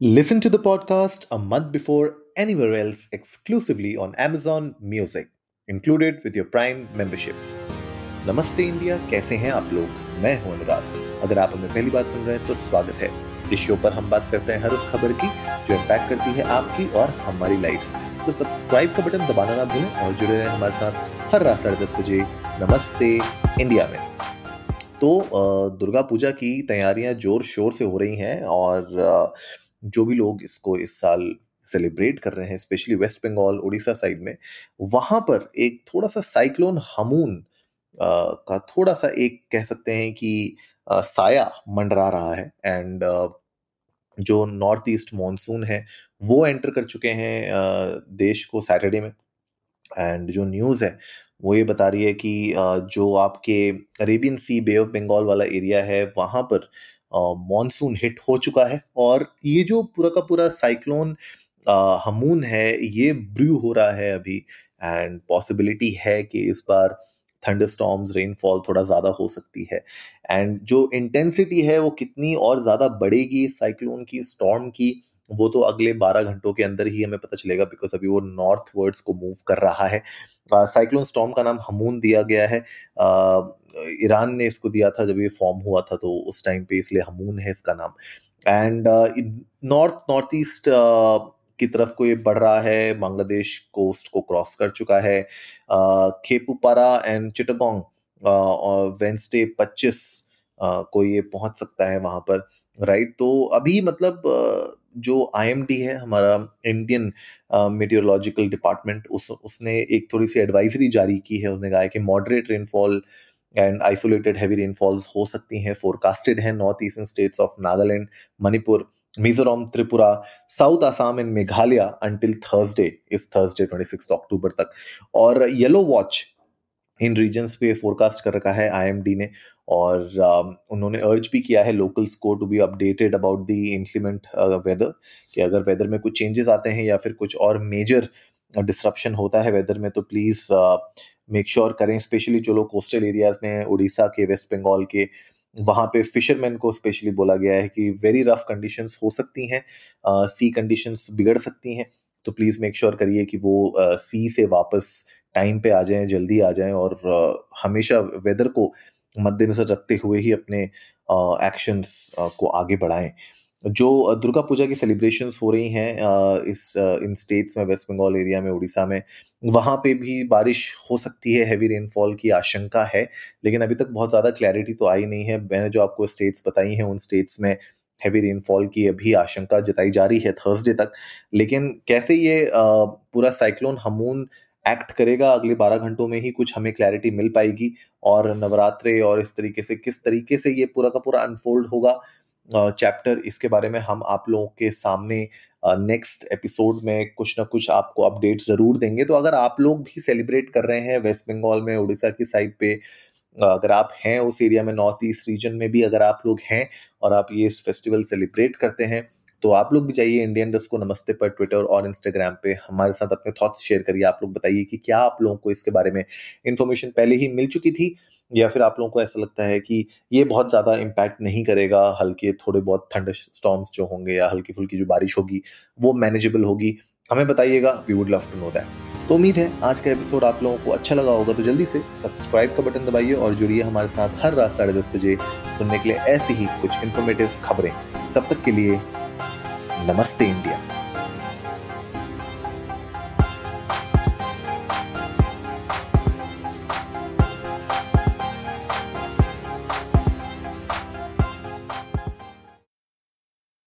Listen to the podcast a month before anywhere else exclusively on Amazon Music, included with your Prime membership. नमस्ते India कैसे हैं आप लोग? मैं हूँ अनुराग। अगर आप हमें पहली बार सुन रहे हैं तो स्वागत है। इस शो पर हम बात करते हैं हर उस खबर की जो इम्पैक्ट करती है आपकी और हमारी लाइफ तो सब्सक्राइब का बटन दबाना ना भूलें और जुड़े रहें हमारे साथ हर रात साढ़े दस बजे नमस्ते इंडिया में। तो दुर्गा पूजा की तैयारियाँ ज़ोर शोर से हो रही हैं और जो भी लोग इसको इस साल सेलिब्रेट कर रहे हैं specially West Bengal Orissa side में वहाँ पर एक थोड़ा सा साइक्लोन हमून का थोड़ा सा एक कह सकते हैं कि आ, साया मंडरा रहा है एंड जो नॉर्थ ईस्ट मानसून है वो एंटर कर चुके हैं देश को सैटरडे में एंड जो न्यूज़ है वो ये बता रही है कि जो आपके Arabian Sea Bay of Bengal वाला एरिया है वहाँ पर मॉनसून हिट हो चुका है और ये जो पूरा का पूरा साइक्लोन हमून है, ये ब्रू हो रहा है अभी एंड पॉसिबिलिटी है कि इस बार थंडर स्टॉम्स रेनफॉल थोड़ा ज़्यादा हो सकती है। एंड जो इंटेंसिटी है वो कितनी और ज़्यादा बढ़ेगी साइक्लोन की स्टॉर्म की वो तो अगले 12 घंटों के अंदर ही हमें पता चलेगा बिकॉज़ अभी वो नॉर्थ वर्ड्स को मूव कर रहा है। साइक्लोन uh, स्टॉम का नाम हमून दिया गया है। ईरान ने इसको दिया था जब ये फॉर्म हुआ था तो उस टाइम पे इसलिए हमून है इसका नाम। एंड नॉर्थ नॉर्थ ईस्ट की तरफ़ को ये बढ़ रहा है, बांग्लादेश कोस्ट को क्रॉस कर चुका है। खेपुपारा एंड चिटगोंग वेंसडे पच्चीस को ये पहुँच सकता है वहाँ पर राइट तो अभी मतलब जो आईएमडी है, हमारा इंडियन मेटियोलॉजिकल डिपार्टमेंट उस, उसने एक थोड़ी सी एडवाइजरी जारी की है। उसने कहा है कि moderate rainfall and isolated heavy rainfalls हो सकती हैं फोरकास्टेड हैं north eastern states of Nagaland Manipur Mizoram Tripura south Assam and Meghalaya until Thursday इस थर्सडे 26 अक्टूबर तक। और येलो वॉच इन रीजन्स पे फोरकास्ट कर रखा है आईएमडी ने और uh, उन्होंने अर्ज़ भी किया है लोकल्स को to be updated about the inclement weather कि अगर वेदर में कुछ चेंजेस आते हैं या फिर कुछ और मेजर डिस्ट्रप्शन होता है वेदर में तो प्लीज़ मेक श्योर करें स्पेशली जो लोग कोस्टल एरियाज़ में उड़ीसा के वेस्ट बंगाल के वहाँ पे फिशरमैन को स्पेशली बोला गया है कि वेरी रफ कंडीशंस हो सकती हैं सी कंडीशंस बिगड़ सकती हैं तो प्लीज़ मेक श्योर करिए कि वो सी से वापस टाइम पे आ जाएँ, जल्दी आ जाएँ और हमेशा वेदर को मद्देनजर रखते हुए ही अपने एक्शंस को आगे बढ़ाएँ। जो दुर्गा पूजा की सेलिब्रेशंस हो रही हैं इस इन स्टेट्स में वेस्ट बंगाल एरिया में, उड़ीसा में, वहाँ पे भी बारिश हो सकती है हैवी रेनफॉल की आशंका है, लेकिन अभी तक बहुत ज़्यादा क्लैरिटी तो आई नहीं है। मैंने जो आपको स्टेट्स बताई हैं, उन स्टेट्स में हैवी रेनफॉल की अभी आशंका जताई जा रही है थर्सडे तक। लेकिन कैसे ये पूरा साइक्लोन हमून एक्ट करेगा, अगले बारह घंटों में ही कुछ हमें क्लैरिटी मिल पाएगी, और नवरात्रे और इस तरीके से, किस तरीके से ये पूरा का पूरा अनफोल्ड होगा चैप्टर इसके बारे में हम आप लोगों के सामने नेक्स्ट uh, एपिसोड में कुछ ना कुछ आपको अपडेट ज़रूर देंगे। तो अगर आप लोग भी सेलिब्रेट कर रहे हैं वेस्ट बंगाल में उड़ीसा की साइड पे अगर आप हैं उस एरिया में नॉर्थ ईस्ट रीजन में भी अगर आप लोग हैं और आप ये फेस्टिवल सेलिब्रेट करते हैं तो आप लोग भी जाइए इंडियन डस्ट को नमस्ते पर ट्विटर और इंस्टाग्राम पे। हमारे साथ अपने थॉट्स शेयर करिए। आप लोग बताइए कि क्या आप लोगों को इसके बारे में इन्फॉर्मेशन पहले ही मिल चुकी थी या फिर आप लोगों को ऐसा लगता है कि ये बहुत ज़्यादा इम्पैक्ट नहीं करेगा? हल्के थोड़े बहुत ठंड स्टॉम्स जो होंगे या हल्की फुल्की जो बारिश होगी, वो मैनेजेबल होगी। हमें बताइएगा। We would love to know that तो उम्मीद है आज का एपिसोड आप लोगों को अच्छा लगा होगा। तो जल्दी से सब्सक्राइब का बटन दबाइए और जुड़िए हमारे साथ हर रात साढ़े दस बजे सुनने के लिए ऐसी ही कुछ इन्फॉर्मेटिव खबरें। तब तक के लिए नमस्ते इंडिया।